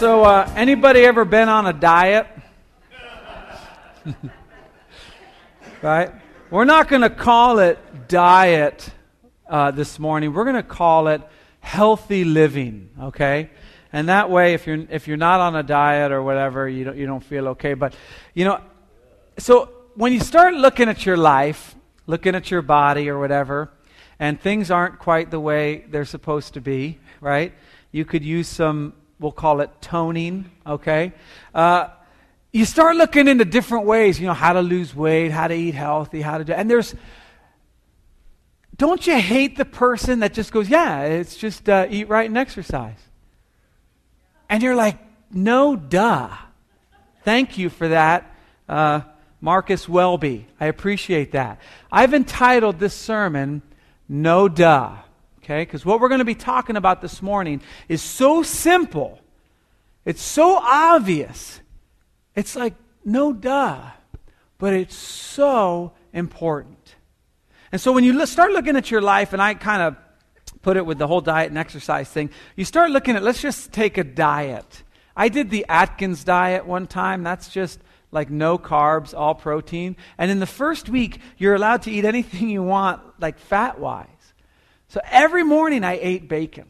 So, uh, anybody ever been on a diet? right? We're not going to call it diet uh, this morning. We're going to call it healthy living. Okay, and that way, if you're if you're not on a diet or whatever, you don't you don't feel okay. But you know, so when you start looking at your life, looking at your body or whatever, and things aren't quite the way they're supposed to be, right? You could use some, we'll call it toning, okay? Uh, you start looking into different ways, you know, how to lose weight, how to eat healthy, how to do, and there's, don't you hate the person that just goes, yeah, it's just uh, eat right and exercise? And you're like, no, duh. Thank you for that. Uh, Marcus Welby. I appreciate that. I've entitled this sermon, No Duh. Okay? Because what we're going to be talking about this morning is so simple, it's so obvious. It's like, no duh. But it's so important. And so when you start looking at your life, and I kind of put it with the whole diet and exercise thing, you start looking at, let's just take a diet. I did the Atkins diet one time. That's just like no carbs, all protein. And in the first week, you're allowed to eat anything you want, like fat wise. So every morning I ate bacon.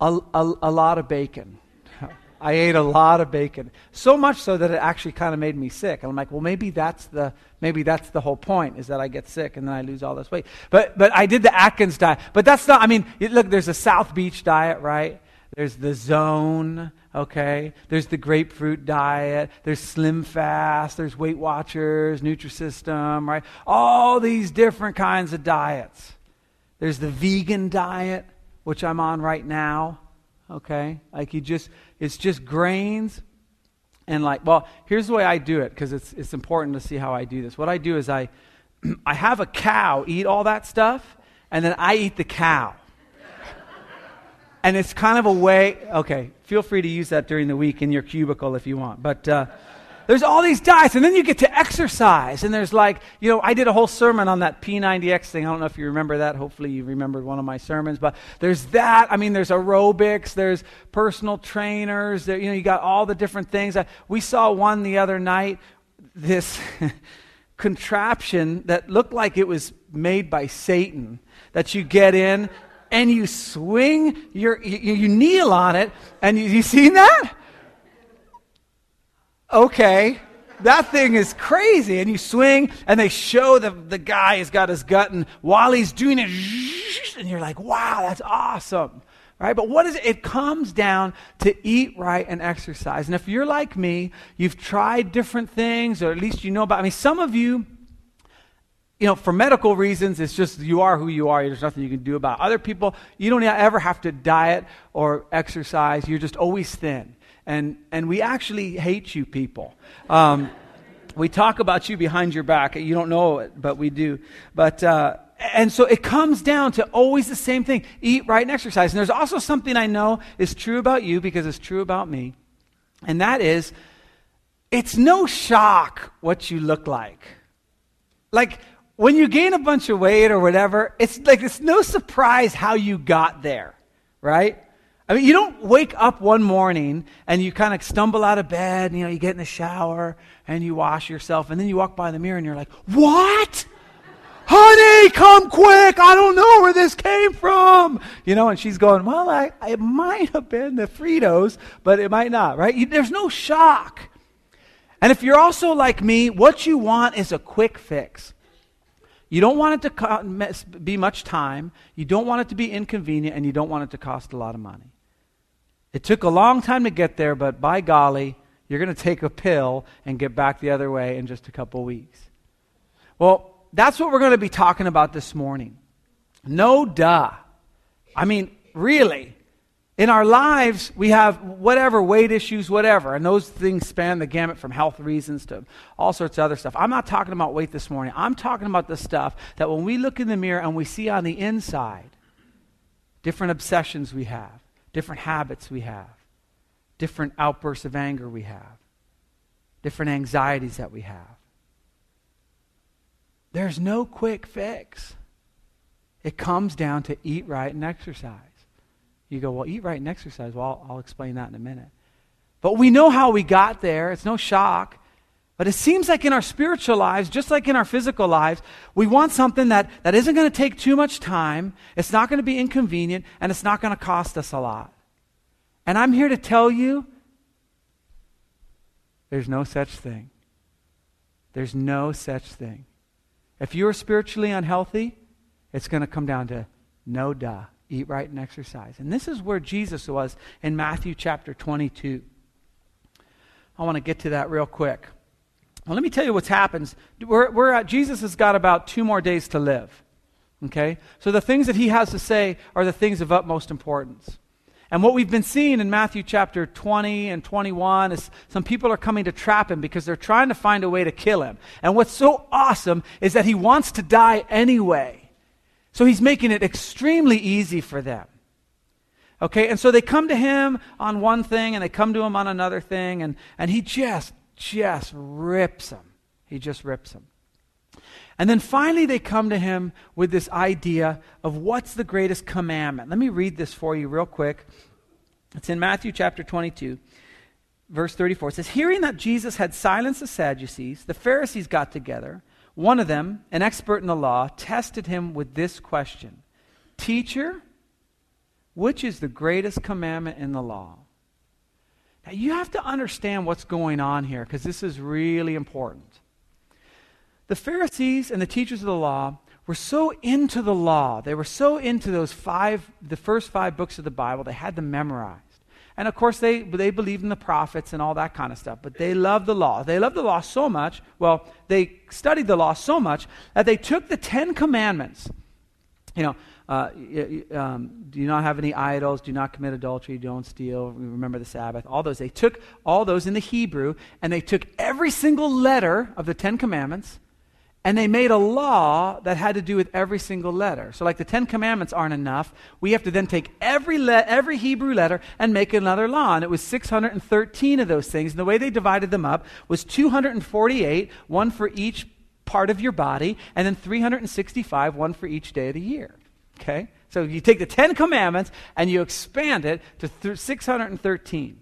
A, a, a lot of bacon. I ate a lot of bacon. So much so that it actually kind of made me sick. And I'm like, well, maybe that's the maybe that's the whole point is that I get sick and then I lose all this weight. But but I did the Atkins diet. But that's not I mean, look, there's a South Beach diet, right? There's the zone, okay? There's the grapefruit diet. There's Slim Fast. There's Weight Watchers, Nutrisystem, right? All these different kinds of diets. There's the vegan diet, which I'm on right now, okay? Like you just, it's just grains and like, well, here's the way I do it because it's, it's important to see how I do this. What I do is I, I have a cow eat all that stuff and then I eat the cow and it's kind of a way, okay, feel free to use that during the week in your cubicle if you want. But uh, there's all these diets, and then you get to exercise. And there's like, you know, I did a whole sermon on that P90X thing. I don't know if you remember that. Hopefully, you remembered one of my sermons. But there's that. I mean, there's aerobics, there's personal trainers, there, you know, you got all the different things. we saw one the other night, this contraption that looked like it was made by Satan that you get in and you swing your, you, you kneel on it, and you, you seen that? Okay. That thing is crazy. And you swing, and they show the, the guy has got his gut, and while he's doing it, and you're like, wow, that's awesome. Right? But what is it? It comes down to eat right and exercise. And if you're like me, you've tried different things, or at least you know about. I mean, some of you you know, for medical reasons, it's just you are who you are. There's nothing you can do about it. Other people, you don't ever have to diet or exercise. You're just always thin. And, and we actually hate you people. Um, we talk about you behind your back. You don't know it, but we do. But, uh, and so it comes down to always the same thing eat right and exercise. And there's also something I know is true about you because it's true about me. And that is, it's no shock what you look like. Like, when you gain a bunch of weight or whatever, it's like it's no surprise how you got there, right? I mean, you don't wake up one morning and you kind of stumble out of bed, and, you know, you get in the shower and you wash yourself, and then you walk by the mirror and you're like, What? Honey, come quick. I don't know where this came from. You know, and she's going, Well, I, it might have been the Fritos, but it might not, right? You, there's no shock. And if you're also like me, what you want is a quick fix. You don't want it to be much time, you don't want it to be inconvenient, and you don't want it to cost a lot of money. It took a long time to get there, but by golly, you're going to take a pill and get back the other way in just a couple weeks. Well, that's what we're going to be talking about this morning. No duh. I mean, really, in our lives, we have whatever, weight issues, whatever, and those things span the gamut from health reasons to all sorts of other stuff. I'm not talking about weight this morning. I'm talking about the stuff that when we look in the mirror and we see on the inside different obsessions we have, different habits we have, different outbursts of anger we have, different anxieties that we have. There's no quick fix. It comes down to eat right and exercise. You go, well, eat right and exercise. Well, I'll, I'll explain that in a minute. But we know how we got there. It's no shock. But it seems like in our spiritual lives, just like in our physical lives, we want something that, that isn't going to take too much time, it's not going to be inconvenient, and it's not going to cost us a lot. And I'm here to tell you there's no such thing. There's no such thing. If you're spiritually unhealthy, it's going to come down to no duh. Eat right and exercise. And this is where Jesus was in Matthew chapter 22. I want to get to that real quick. Well, let me tell you what's happened. We're, we're at, Jesus has got about two more days to live. Okay? So the things that he has to say are the things of utmost importance. And what we've been seeing in Matthew chapter 20 and 21 is some people are coming to trap him because they're trying to find a way to kill him. And what's so awesome is that he wants to die anyway. So he's making it extremely easy for them. Okay, and so they come to him on one thing and they come to him on another thing, and, and he just, just rips them. He just rips them. And then finally, they come to him with this idea of what's the greatest commandment. Let me read this for you real quick. It's in Matthew chapter 22, verse 34. It says, Hearing that Jesus had silenced the Sadducees, the Pharisees got together. One of them, an expert in the law, tested him with this question Teacher, which is the greatest commandment in the law? Now, you have to understand what's going on here because this is really important. The Pharisees and the teachers of the law were so into the law. They were so into those five, the first five books of the Bible, they had them memorized. And of course, they, they believed in the prophets and all that kind of stuff, but they loved the law. They loved the law so much, well, they studied the law so much that they took the Ten Commandments. You know, uh, um, do not have any idols, do not commit adultery, don't steal, remember the Sabbath, all those. They took all those in the Hebrew, and they took every single letter of the Ten Commandments and they made a law that had to do with every single letter. So, like the Ten Commandments aren't enough, we have to then take every, le- every Hebrew letter and make another law. And it was 613 of those things. And the way they divided them up was 248, one for each part of your body, and then 365, one for each day of the year. Okay? So you take the Ten Commandments and you expand it to th- 613.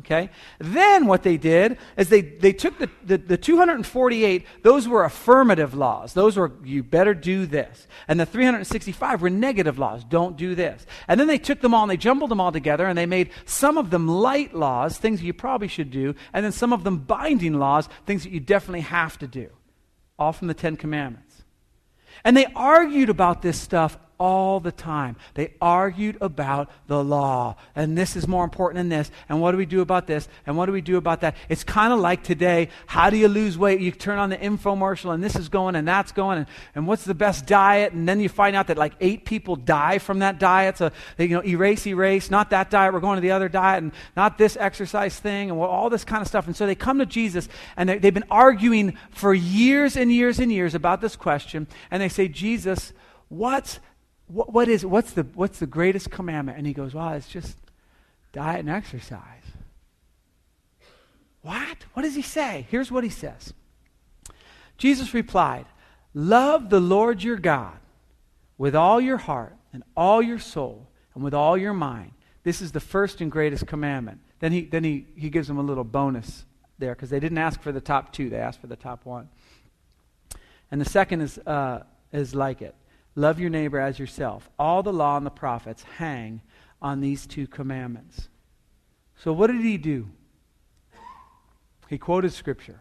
Okay? Then what they did is they, they took the, the, the, 248, those were affirmative laws. Those were, you better do this. And the 365 were negative laws, don't do this. And then they took them all and they jumbled them all together and they made some of them light laws, things you probably should do, and then some of them binding laws, things that you definitely have to do. All from the Ten Commandments. And they argued about this stuff all the time. They argued about the law. And this is more important than this. And what do we do about this? And what do we do about that? It's kind of like today how do you lose weight? You turn on the infomercial and this is going and that's going and, and what's the best diet? And then you find out that like eight people die from that diet. So, they, you know, erase, erase, not that diet. We're going to the other diet and not this exercise thing and all this kind of stuff. And so they come to Jesus and they, they've been arguing for years and years and years about this question. And they say, Jesus, what's what, what is what's the what's the greatest commandment? And he goes, Well, it's just diet and exercise. What? What does he say? Here's what he says. Jesus replied, Love the Lord your God with all your heart and all your soul and with all your mind. This is the first and greatest commandment. Then he, then he, he gives them a little bonus there because they didn't ask for the top two, they asked for the top one. And the second is, uh, is like it Love your neighbor as yourself. All the law and the prophets hang on these two commandments. So, what did he do? He quoted Scripture.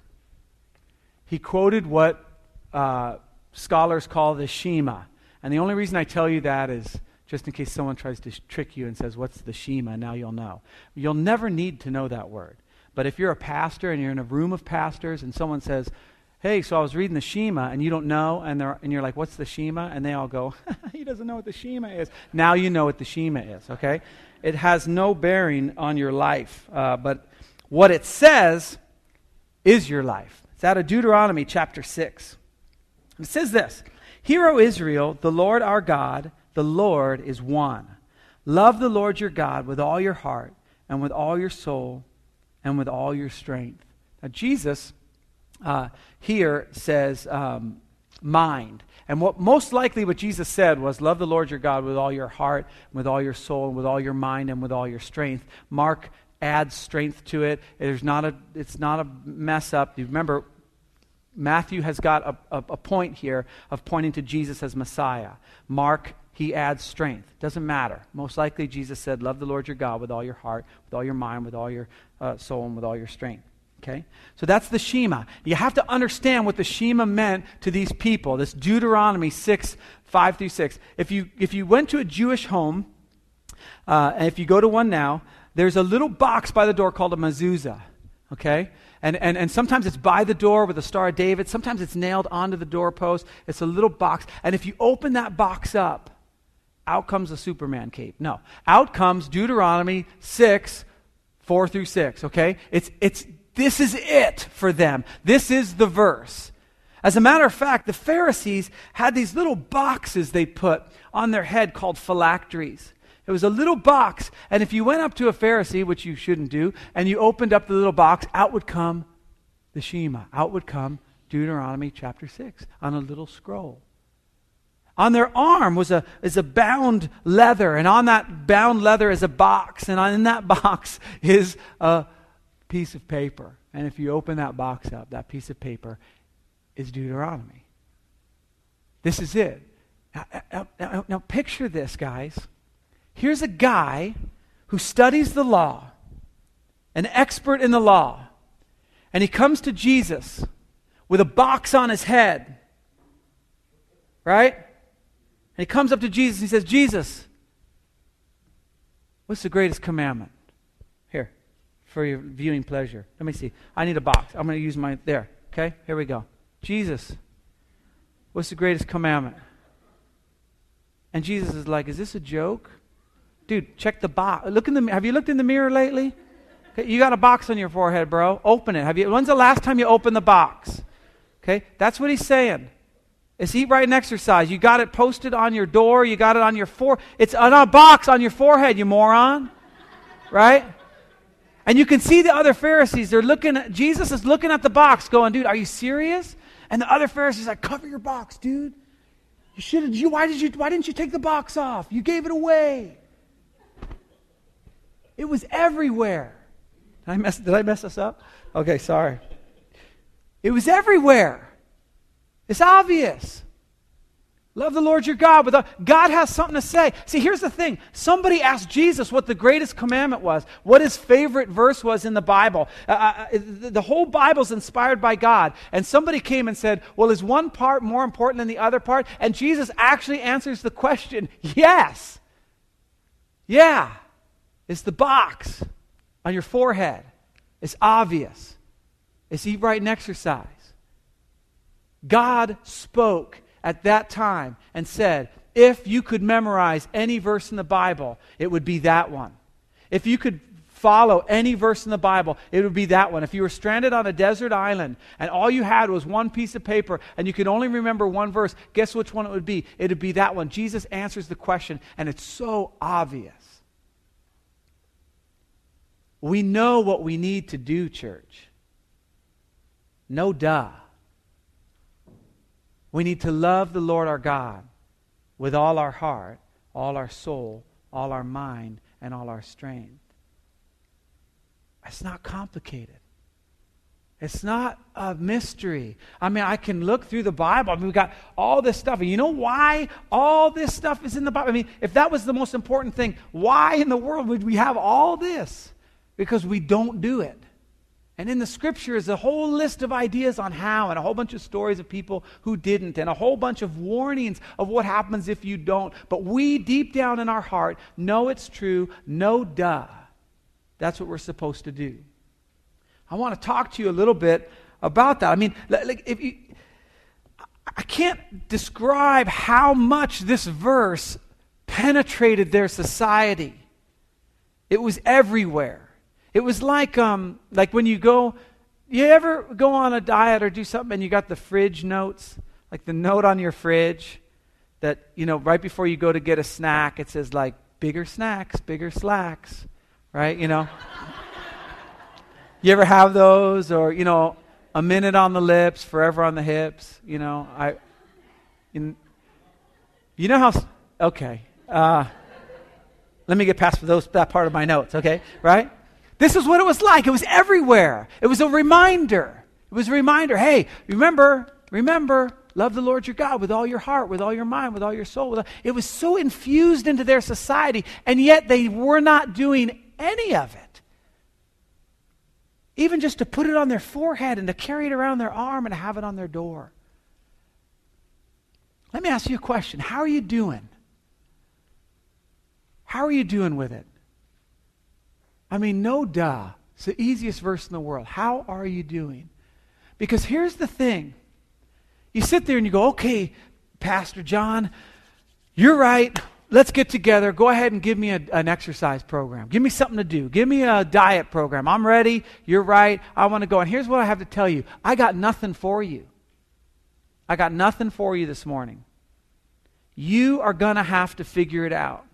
He quoted what uh, scholars call the Shema. And the only reason I tell you that is just in case someone tries to trick you and says, What's the Shema? Now you'll know. You'll never need to know that word. But if you're a pastor and you're in a room of pastors and someone says, hey, so I was reading the Shema and you don't know, and, they're, and you're like, what's the Shema? And they all go, he doesn't know what the Shema is. Now you know what the Shema is, okay? It has no bearing on your life, uh, but what it says is your life. It's out of Deuteronomy chapter 6. It says this Hear, O Israel, the Lord our God, the Lord is one. Love the Lord your God with all your heart, and with all your soul, and with all your strength. Now, Jesus uh, here says, um, mind. And what most likely what Jesus said was, Love the Lord your God with all your heart, with all your soul, and with all your mind, and with all your strength. Mark adds strength to it. There's not a, it's not a mess up. You remember, Matthew has got a, a, a point here of pointing to Jesus as Messiah. Mark, he adds strength. Doesn't matter. Most likely, Jesus said, Love the Lord your God with all your heart, with all your mind, with all your uh, soul, and with all your strength. Okay? So that's the Shema. You have to understand what the Shema meant to these people. This Deuteronomy 6, 5 through 6. If you, if you went to a Jewish home, uh, and if you go to one now, there's a little box by the door called a mezuzah. Okay? And, and, and sometimes it's by the door with a Star of David. Sometimes it's nailed onto the doorpost. It's a little box. And if you open that box up, out comes a Superman cape. No. Out comes Deuteronomy 6, 4 through 6. Okay? It's, it's this is it for them. This is the verse. As a matter of fact, the Pharisees had these little boxes they put on their head called phylacteries. It was a little box, and if you went up to a Pharisee, which you shouldn't do, and you opened up the little box, out would come the Shema. Out would come Deuteronomy chapter 6 on a little scroll. On their arm was a, is a bound leather, and on that bound leather is a box, and in that box is a piece of paper. And if you open that box up, that piece of paper is Deuteronomy. This is it. Now, uh, uh, now, uh, now, picture this, guys. Here's a guy who studies the law, an expert in the law, and he comes to Jesus with a box on his head. Right? And he comes up to Jesus and he says, Jesus, what's the greatest commandment? For your viewing pleasure. Let me see. I need a box. I'm going to use my. There. Okay? Here we go. Jesus, what's the greatest commandment? And Jesus is like, Is this a joke? Dude, check the box. Look in the Have you looked in the mirror lately? Okay, you got a box on your forehead, bro. Open it. Have you when's the last time you opened the box? Okay? That's what he's saying. It's eat right and exercise. You got it posted on your door, you got it on your fore it's on a box on your forehead, you moron. Right? And you can see the other Pharisees. They're looking at, Jesus is looking at the box going, dude, are you serious? And the other Pharisees like, cover your box, dude. You should have, you, why, did you, why didn't you take the box off? You gave it away. It was everywhere. Did I mess, did I mess this up? Okay, sorry. It was everywhere. It's obvious. Love the Lord your God. But God has something to say. See, here's the thing. Somebody asked Jesus what the greatest commandment was, what his favorite verse was in the Bible. Uh, uh, uh the whole Bible's inspired by God. And somebody came and said, Well, is one part more important than the other part? And Jesus actually answers the question yes. Yeah. It's the box on your forehead. It's obvious. It's eat right and exercise. God spoke at that time and said, if you could memorize any verse in the Bible, it would be that one. If you could follow any verse in the Bible, it would be that one. If you were stranded on a desert island and all you had was one piece of paper and you could only remember one verse, guess which one it would be? It would be that one. Jesus answers the question, and it's so obvious. We know what we need to do, church. No duh. We need to love the Lord our God with all our heart, all our soul, all our mind, and all our strength. It's not complicated. It's not a mystery. I mean, I can look through the Bible. I mean, we've got all this stuff. And you know why all this stuff is in the Bible? I mean, if that was the most important thing, why in the world would we have all this? Because we don't do it. And in the scripture is a whole list of ideas on how, and a whole bunch of stories of people who didn't, and a whole bunch of warnings of what happens if you don't. But we, deep down in our heart, know it's true, no duh. That's what we're supposed to do. I want to talk to you a little bit about that. I mean, like, if you, I can't describe how much this verse penetrated their society. It was everywhere. It was like, um, like when you go, you ever go on a diet or do something and you got the fridge notes, like the note on your fridge that, you know, right before you go to get a snack, it says like, bigger snacks, bigger slacks, right? You know? you ever have those or, you know, a minute on the lips, forever on the hips, you know? I, You, you know how. Okay. Uh, let me get past those, that part of my notes, okay? Right? This is what it was like. It was everywhere. It was a reminder. It was a reminder hey, remember, remember, love the Lord your God with all your heart, with all your mind, with all your soul. It was so infused into their society, and yet they were not doing any of it. Even just to put it on their forehead and to carry it around their arm and have it on their door. Let me ask you a question. How are you doing? How are you doing with it? I mean, no duh. It's the easiest verse in the world. How are you doing? Because here's the thing you sit there and you go, okay, Pastor John, you're right. Let's get together. Go ahead and give me a, an exercise program. Give me something to do. Give me a diet program. I'm ready. You're right. I want to go. And here's what I have to tell you I got nothing for you. I got nothing for you this morning. You are going to have to figure it out.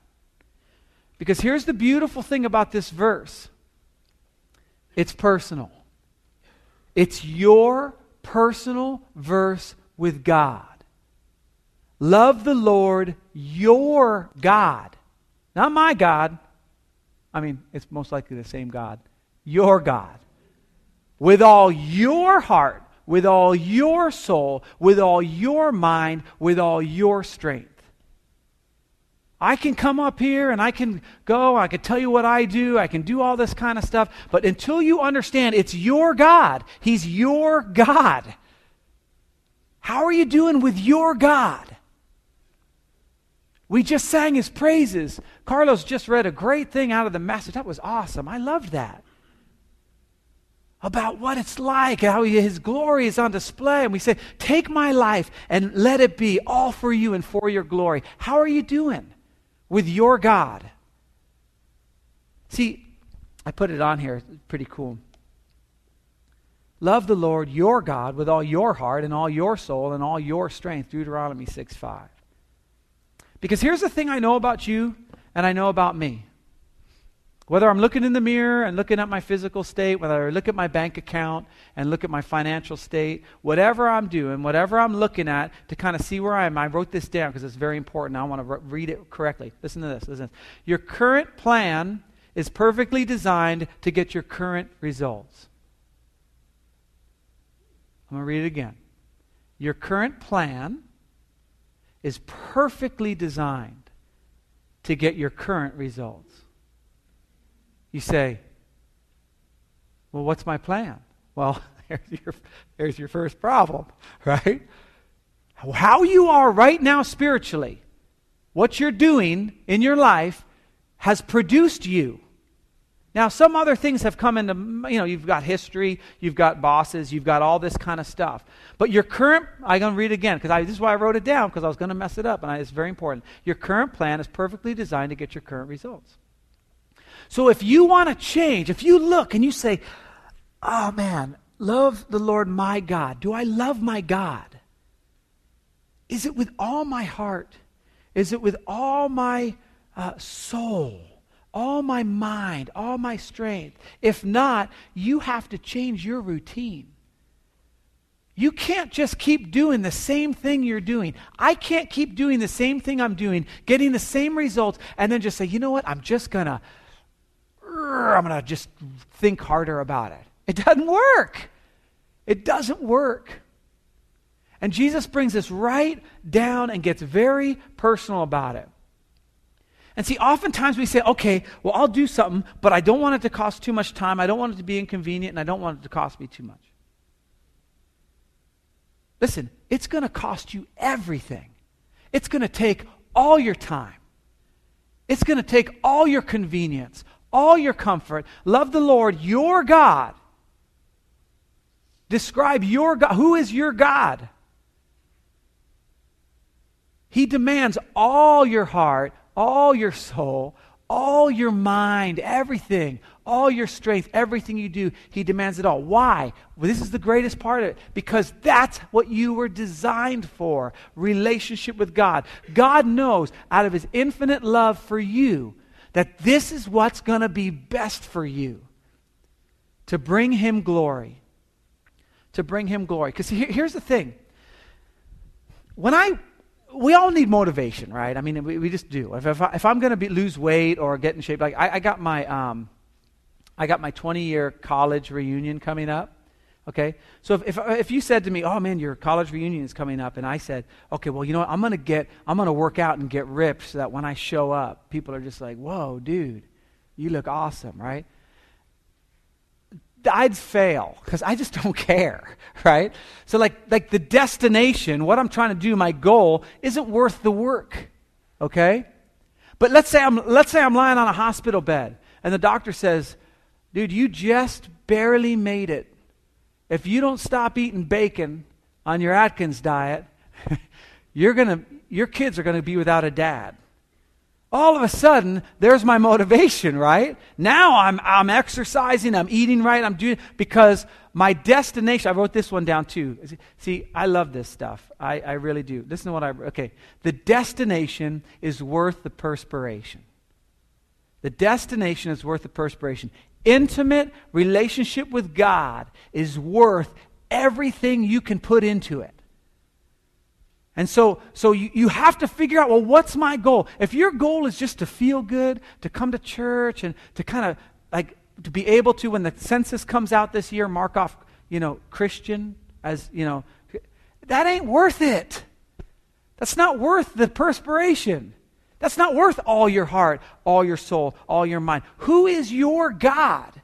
Because here's the beautiful thing about this verse it's personal. It's your personal verse with God. Love the Lord your God. Not my God. I mean, it's most likely the same God. Your God. With all your heart, with all your soul, with all your mind, with all your strength. I can come up here and I can go, I can tell you what I do, I can do all this kind of stuff, but until you understand it's your God, He's your God. How are you doing with your God? We just sang His praises. Carlos just read a great thing out of the message. That was awesome. I loved that. About what it's like, how His glory is on display. And we say, Take my life and let it be all for you and for your glory. How are you doing? With your God. See, I put it on here. Pretty cool. Love the Lord your God with all your heart and all your soul and all your strength. Deuteronomy 6 5. Because here's the thing I know about you and I know about me. Whether I'm looking in the mirror and looking at my physical state, whether I look at my bank account and look at my financial state, whatever I'm doing, whatever I'm looking at to kind of see where I am, I wrote this down because it's very important. I want to re- read it correctly. Listen to this. Listen. Your current plan is perfectly designed to get your current results. I'm going to read it again. Your current plan is perfectly designed to get your current results. You say, Well, what's my plan? Well, there's your, there's your first problem, right? How you are right now spiritually, what you're doing in your life has produced you. Now, some other things have come into, you know, you've got history, you've got bosses, you've got all this kind of stuff. But your current, I'm going to read again because this is why I wrote it down because I was going to mess it up, and I, it's very important. Your current plan is perfectly designed to get your current results. So if you want to change, if you look and you say, oh man, love the Lord my God. Do I love my God? Is it with all my heart? Is it with all my uh, soul? All my mind, all my strength. If not, you have to change your routine. You can't just keep doing the same thing you're doing. I can't keep doing the same thing I'm doing, getting the same results, and then just say, you know what, I'm just going to I'm going to just think harder about it. It doesn't work. It doesn't work. And Jesus brings us right down and gets very personal about it. And see, oftentimes we say, okay, well, I'll do something, but I don't want it to cost too much time. I don't want it to be inconvenient, and I don't want it to cost me too much. Listen, it's going to cost you everything. It's going to take all your time. It's going to take all your convenience, all your comfort. Love the Lord, your God. Describe your God. Who is your God? He demands all your heart, all your soul, all your mind, everything, all your strength, everything you do. He demands it all. Why? Well, this is the greatest part of it. Because that's what you were designed for relationship with God. God knows out of his infinite love for you that this is what's going to be best for you to bring him glory. To bring him glory. Because here's the thing when I we all need motivation, right? I mean, we, we just do. If, if, I, I'm going to lose weight or get in shape, like I, I got my, um, I got my 20 year college reunion coming up. Okay? So if, if, if, you said to me, oh man, your college reunion is coming up, and I said, okay, well, you know what? I'm going to get, I'm going to work out and get ripped so that when I show up, people are just like, whoa, dude, you look awesome, right? I'd fail because I just don't care, right? So, like, like the destination, what I'm trying to do, my goal, isn't worth the work, okay? But let's say I'm, let's say I'm lying on a hospital bed and the doctor says, dude, you just barely made it. If you don't stop eating bacon on your Atkins diet, you're gonna, your kids are going to be without a dad. All of a sudden there's my motivation right? Now i'm i'm exercising i'm eating right i'm doing because my destination i wrote this one down too. See i love this stuff. I, I really do. Listen to what i okay. The destination is worth the perspiration. The destination is worth the perspiration intimate relationship with god is worth everything you can put into it and so, so you, you have to figure out, well, what's my goal? If your goal is just to feel good, to come to church, and to kind of like to be able to, when the census comes out this year, mark off, you know, Christian as, you know, that ain't worth it. That's not worth the perspiration. That's not worth all your heart, all your soul, all your mind. Who is your God?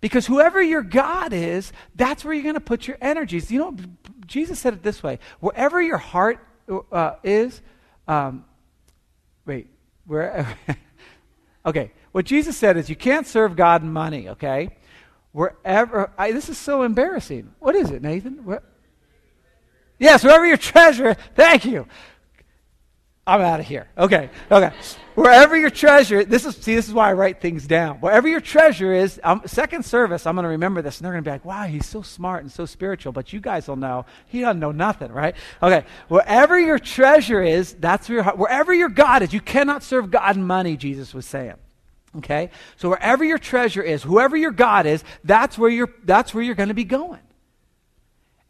Because whoever your God is, that's where you're going to put your energies. You know, Jesus said it this way wherever your heart uh, is, um, wait, where? okay, what Jesus said is you can't serve God and money, okay? Wherever, I, this is so embarrassing. What is it, Nathan? Where, yes, wherever your treasure, thank you. I'm out of here. Okay, okay. Wherever your treasure, this is see, this is why I write things down. Wherever your treasure is, um, second service, I'm going to remember this, and they're going to be like, "Wow, he's so smart and so spiritual." But you guys will know he doesn't know nothing, right? Okay. Wherever your treasure is, that's where your heart. Wherever your God is, you cannot serve God and money. Jesus was saying. Okay. So wherever your treasure is, whoever your God is, that's where you're. That's where you're going to be going.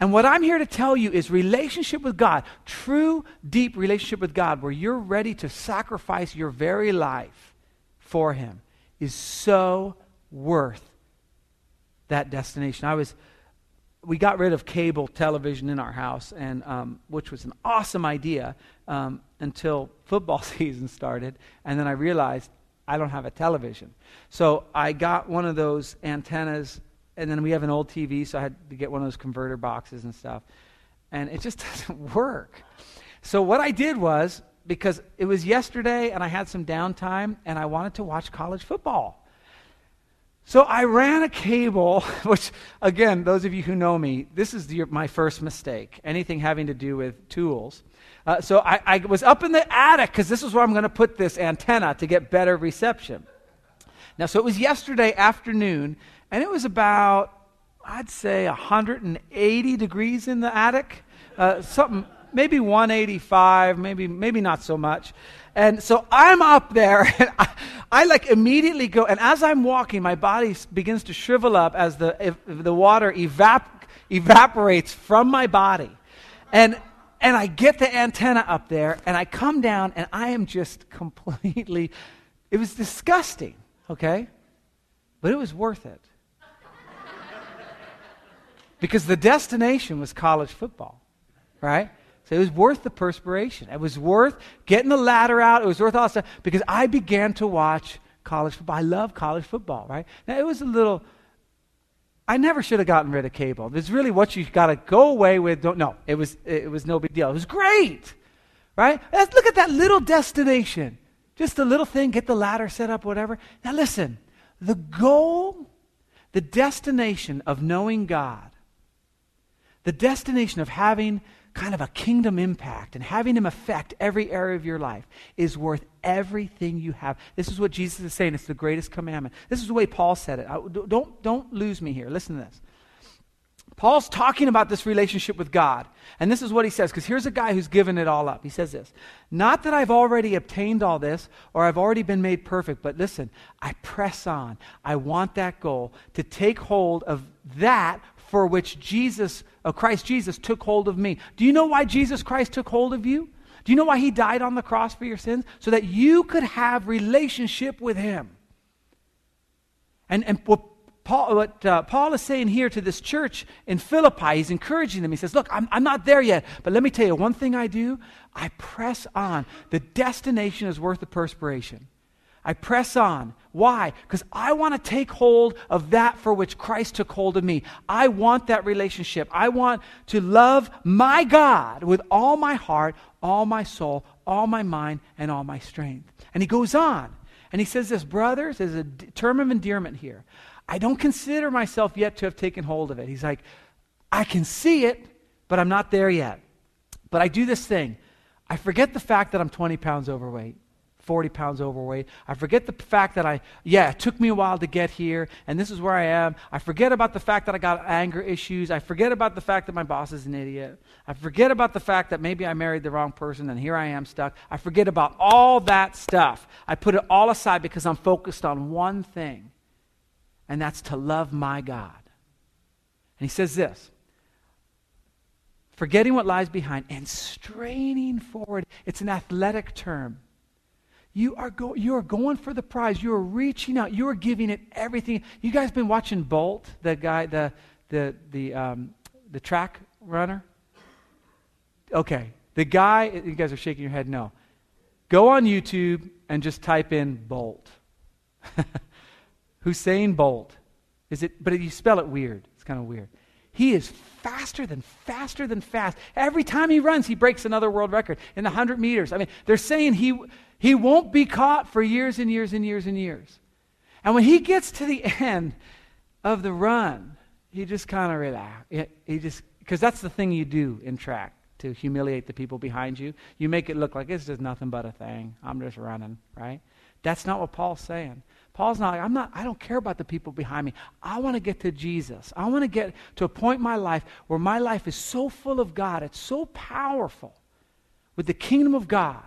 And what I'm here to tell you is relationship with God, true, deep relationship with God, where you're ready to sacrifice your very life for Him, is so worth that destination. I was, we got rid of cable television in our house, and um, which was an awesome idea um, until football season started, and then I realized I don't have a television. So I got one of those antennas and then we have an old TV, so I had to get one of those converter boxes and stuff. And it just doesn't work. So what I did was, because it was yesterday and I had some downtime and I wanted to watch college football. So I ran a cable, which, again, those of you who know me, this is the, my first mistake, anything having to do with tools. Uh, so I, I was up in the attic because this is where I'm going to put this antenna to get better reception. Now, so it was yesterday afternoon, and it was about, I'd say, 180 degrees in the attic. Uh, something, maybe 185, maybe, maybe not so much. And so I'm up there, and I, I, like immediately go, and as I'm walking, my body begins to shrivel up as the, if, the water evap, evaporates from my body. And, and I get the antenna up there, and I come down, and I am just completely, it was disgusting, okay? But it was worth it. Because the destination was college football, right? So it was worth the perspiration. It was worth getting the ladder out. It was worth all that stuff because I began to watch college football. I love college football, right? Now, it was a little, I never should have gotten rid of cable. It's really what you got to go away with. Don't, no, it was, it was no big deal. It was great, right? Let's look at that little destination. Just a little thing, get the ladder set up, whatever. Now, listen, the goal, the destination of knowing God the destination of having kind of a kingdom impact and having him affect every area of your life is worth everything you have. This is what Jesus is saying. It's the greatest commandment. This is the way Paul said it. Don't, don't lose me here. Listen to this. Paul's talking about this relationship with God. And this is what he says, because here's a guy who's given it all up. He says this Not that I've already obtained all this or I've already been made perfect, but listen, I press on. I want that goal to take hold of that for which Jesus, uh, Christ Jesus, took hold of me. Do you know why Jesus Christ took hold of you? Do you know why he died on the cross for your sins? So that you could have relationship with him. And, and what Paul, what uh, Paul is saying here to this church in Philippi, he's encouraging them. He says, Look, I'm, I'm not there yet, but let me tell you one thing I do I press on. The destination is worth the perspiration. I press on. Why? Because I want to take hold of that for which Christ took hold of me. I want that relationship. I want to love my God with all my heart, all my soul, all my mind, and all my strength. And he goes on. And he says this, brothers, is a term of endearment here. I don't consider myself yet to have taken hold of it. He's like, I can see it, but I'm not there yet. But I do this thing. I forget the fact that I'm 20 pounds overweight. 40 pounds overweight. I forget the fact that I, yeah, it took me a while to get here, and this is where I am. I forget about the fact that I got anger issues. I forget about the fact that my boss is an idiot. I forget about the fact that maybe I married the wrong person and here I am stuck. I forget about all that stuff. I put it all aside because I'm focused on one thing and that's to love my God. And he says this forgetting what lies behind and straining forward. It's an athletic term. You are, go, you are going for the prize. You are reaching out. You are giving it everything. You guys been watching Bolt, the guy, the, the, the, um, the track runner? Okay. The guy, you guys are shaking your head no. Go on YouTube and just type in Bolt. Hussein Bolt. Is it, but you spell it weird. It's kind of weird. He is faster than faster than fast. Every time he runs, he breaks another world record in the 100 meters. I mean, they're saying he, he won't be caught for years and years and years and years. And when he gets to the end of the run, he just kind of relax. He just, because that's the thing you do in track to humiliate the people behind you. You make it look like it's just nothing but a thing. I'm just running, right? That's not what Paul's saying. Paul's not like, I'm not, I don't care about the people behind me. I want to get to Jesus. I want to get to a point in my life where my life is so full of God, it's so powerful with the kingdom of God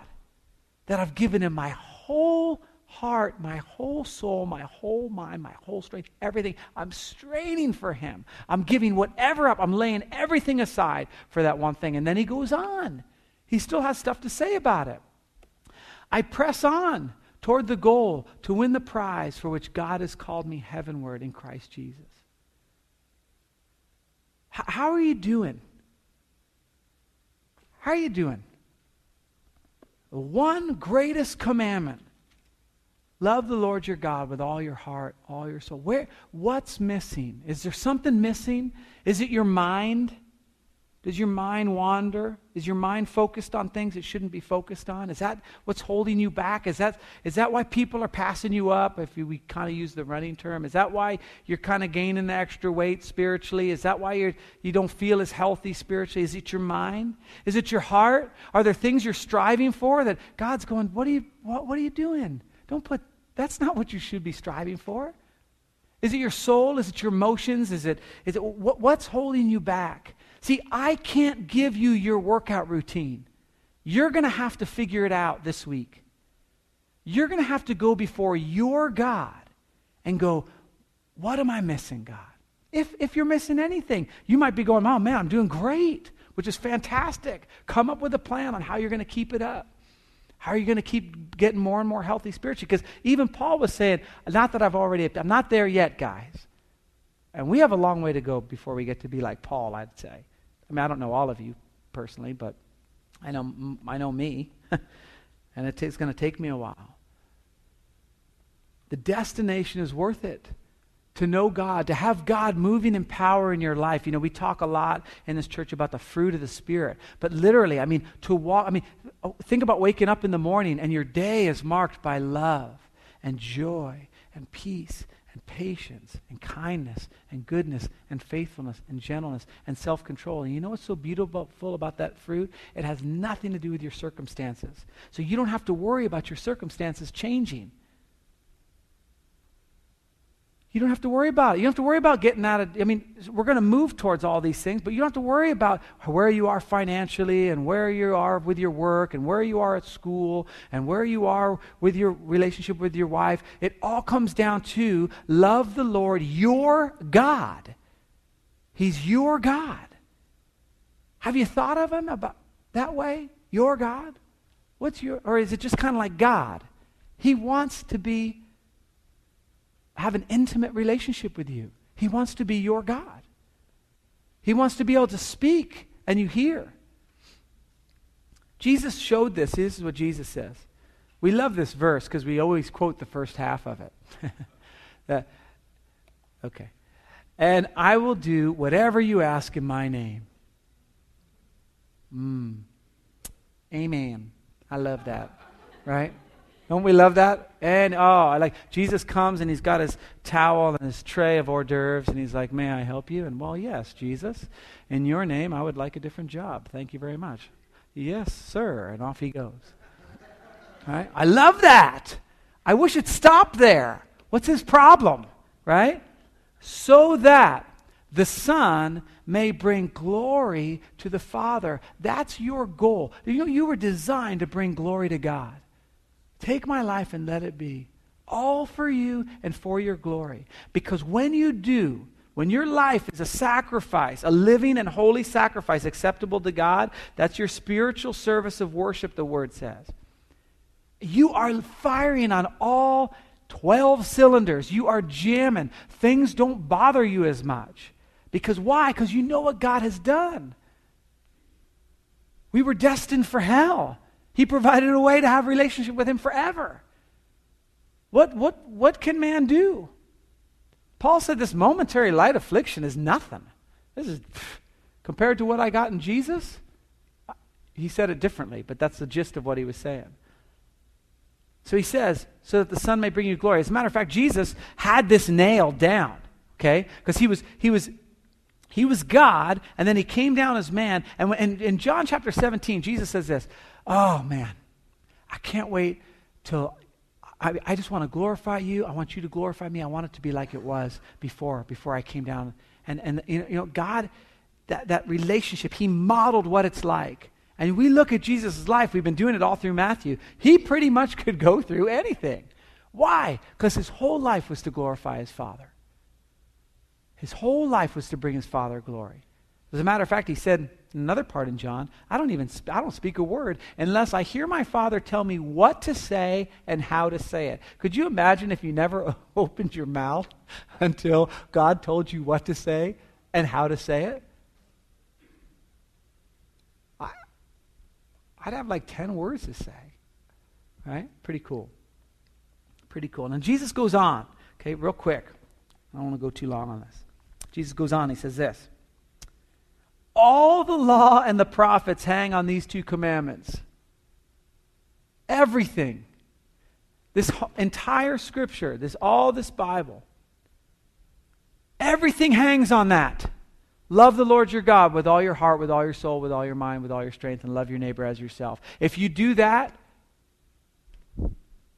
that I've given him my whole heart, my whole soul, my whole mind, my whole strength, everything. I'm straining for him. I'm giving whatever up. I'm laying everything aside for that one thing. And then he goes on. He still has stuff to say about it. I press on toward the goal to win the prize for which God has called me heavenward in Christ Jesus. H- how are you doing? How are you doing? The one greatest commandment love the Lord your God with all your heart, all your soul. Where, what's missing? Is there something missing? Is it your mind? Does your mind wander? Is your mind focused on things it shouldn't be focused on? Is that what's holding you back? Is that, is that why people are passing you up, if we kind of use the running term? Is that why you're kind of gaining the extra weight spiritually? Is that why you're, you don't feel as healthy spiritually? Is it your mind? Is it your heart? Are there things you're striving for that God's going, what are you, what, what are you doing? Don't put, that's not what you should be striving for. Is it your soul? Is it your emotions? Is it, is it what, what's holding you back? See, I can't give you your workout routine. You're going to have to figure it out this week. You're going to have to go before your God and go, What am I missing, God? If, if you're missing anything, you might be going, Oh, man, I'm doing great, which is fantastic. Come up with a plan on how you're going to keep it up. How are you going to keep getting more and more healthy spiritually? Because even Paul was saying, Not that I've already, I'm not there yet, guys. And we have a long way to go before we get to be like Paul, I'd say. I mean, I don't know all of you personally, but I know, I know me. and it's going to take me a while. The destination is worth it to know God, to have God moving in power in your life. You know, we talk a lot in this church about the fruit of the Spirit, but literally, I mean, to walk, I mean, oh, think about waking up in the morning and your day is marked by love and joy and peace and patience and kindness and goodness and faithfulness and gentleness and self control. And you know what's so beautiful about that fruit? It has nothing to do with your circumstances. So you don't have to worry about your circumstances changing. You don't have to worry about it. You don't have to worry about getting out of. I mean, we're going to move towards all these things, but you don't have to worry about where you are financially and where you are with your work and where you are at school and where you are with your relationship with your wife. It all comes down to love the Lord, your God. He's your God. Have you thought of him about that way? Your God? What's your or is it just kind of like God? He wants to be have an intimate relationship with you. He wants to be your God. He wants to be able to speak and you hear. Jesus showed this. This is what Jesus says. We love this verse because we always quote the first half of it. okay. And I will do whatever you ask in my name. Mm. Amen. I love that. Right? Don't we love that? And oh, I like Jesus comes and he's got his towel and his tray of hors d'oeuvres and he's like, "May I help you?" And well, yes, Jesus, in your name, I would like a different job. Thank you very much. Yes, sir. And off he goes. Right? I love that. I wish it stopped there. What's his problem? Right? So that the Son may bring glory to the Father. That's your goal. You know, you were designed to bring glory to God. Take my life and let it be all for you and for your glory. Because when you do, when your life is a sacrifice, a living and holy sacrifice acceptable to God, that's your spiritual service of worship, the word says. You are firing on all 12 cylinders. You are jamming. Things don't bother you as much. Because why? Because you know what God has done. We were destined for hell. He provided a way to have relationship with him forever. What, what, what can man do? Paul said this momentary light affliction is nothing. This is compared to what I got in Jesus. He said it differently, but that's the gist of what he was saying. So he says, so that the Son may bring you glory. As a matter of fact, Jesus had this nailed down, okay? Because he was, he, was, he was God, and then he came down as man. And in, John chapter 17, Jesus says this Oh, man, I can't wait till I, I, just want to glorify you. I want you to glorify me. I want it to be like it was before, before I came down. And, and you know, God, that, that relationship, He modeled what it's like. And we look at Jesus' life, we've been doing it all through Matthew. He pretty much could go through anything. Why? Because his whole life was to glorify his Father. His whole life was to bring his Father glory. As a matter of fact, he said in another part in John, I don't even I don't speak a word unless I hear my Father tell me what to say and how to say it. Could you imagine if you never opened your mouth until God told you what to say and how to say it? I'd have like 10 words to say. Right? Pretty cool. Pretty cool. And Jesus goes on, okay, real quick. I don't want to go too long on this. Jesus goes on, he says this All the law and the prophets hang on these two commandments. Everything. This entire scripture, this all this Bible. Everything hangs on that. Love the Lord your God with all your heart, with all your soul, with all your mind, with all your strength, and love your neighbor as yourself. If you do that,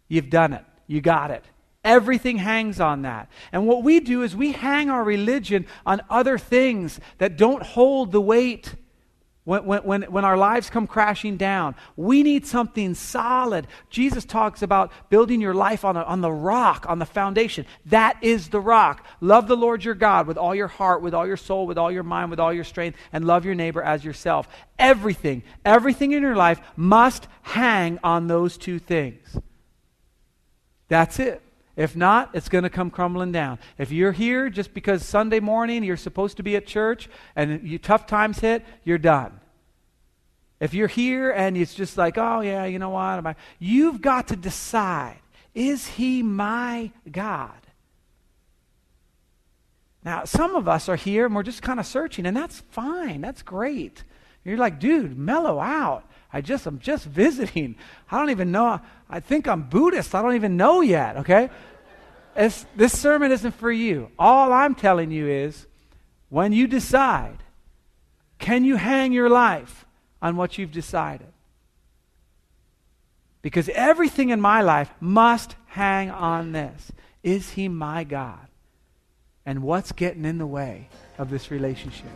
you've done it. You got it. Everything hangs on that. And what we do is we hang our religion on other things that don't hold the weight when, when, when our lives come crashing down. We need something solid. Jesus talks about building your life on, a, on the rock, on the foundation. That is the rock. Love the Lord your God with all your heart, with all your soul, with all your mind, with all your strength, and love your neighbor as yourself. Everything, everything in your life must hang on those two things. That's it. If not, it's going to come crumbling down. If you're here just because Sunday morning you're supposed to be at church and you, tough times hit, you're done. If you're here and it's just like, oh, yeah, you know what? You've got to decide is he my God? Now, some of us are here and we're just kind of searching, and that's fine. That's great. You're like, dude, mellow out. I just, I'm just visiting. I don't even know. I think I'm Buddhist. I don't even know yet, okay? It's, this sermon isn't for you. All I'm telling you is when you decide, can you hang your life on what you've decided? Because everything in my life must hang on this. Is he my God? And what's getting in the way of this relationship?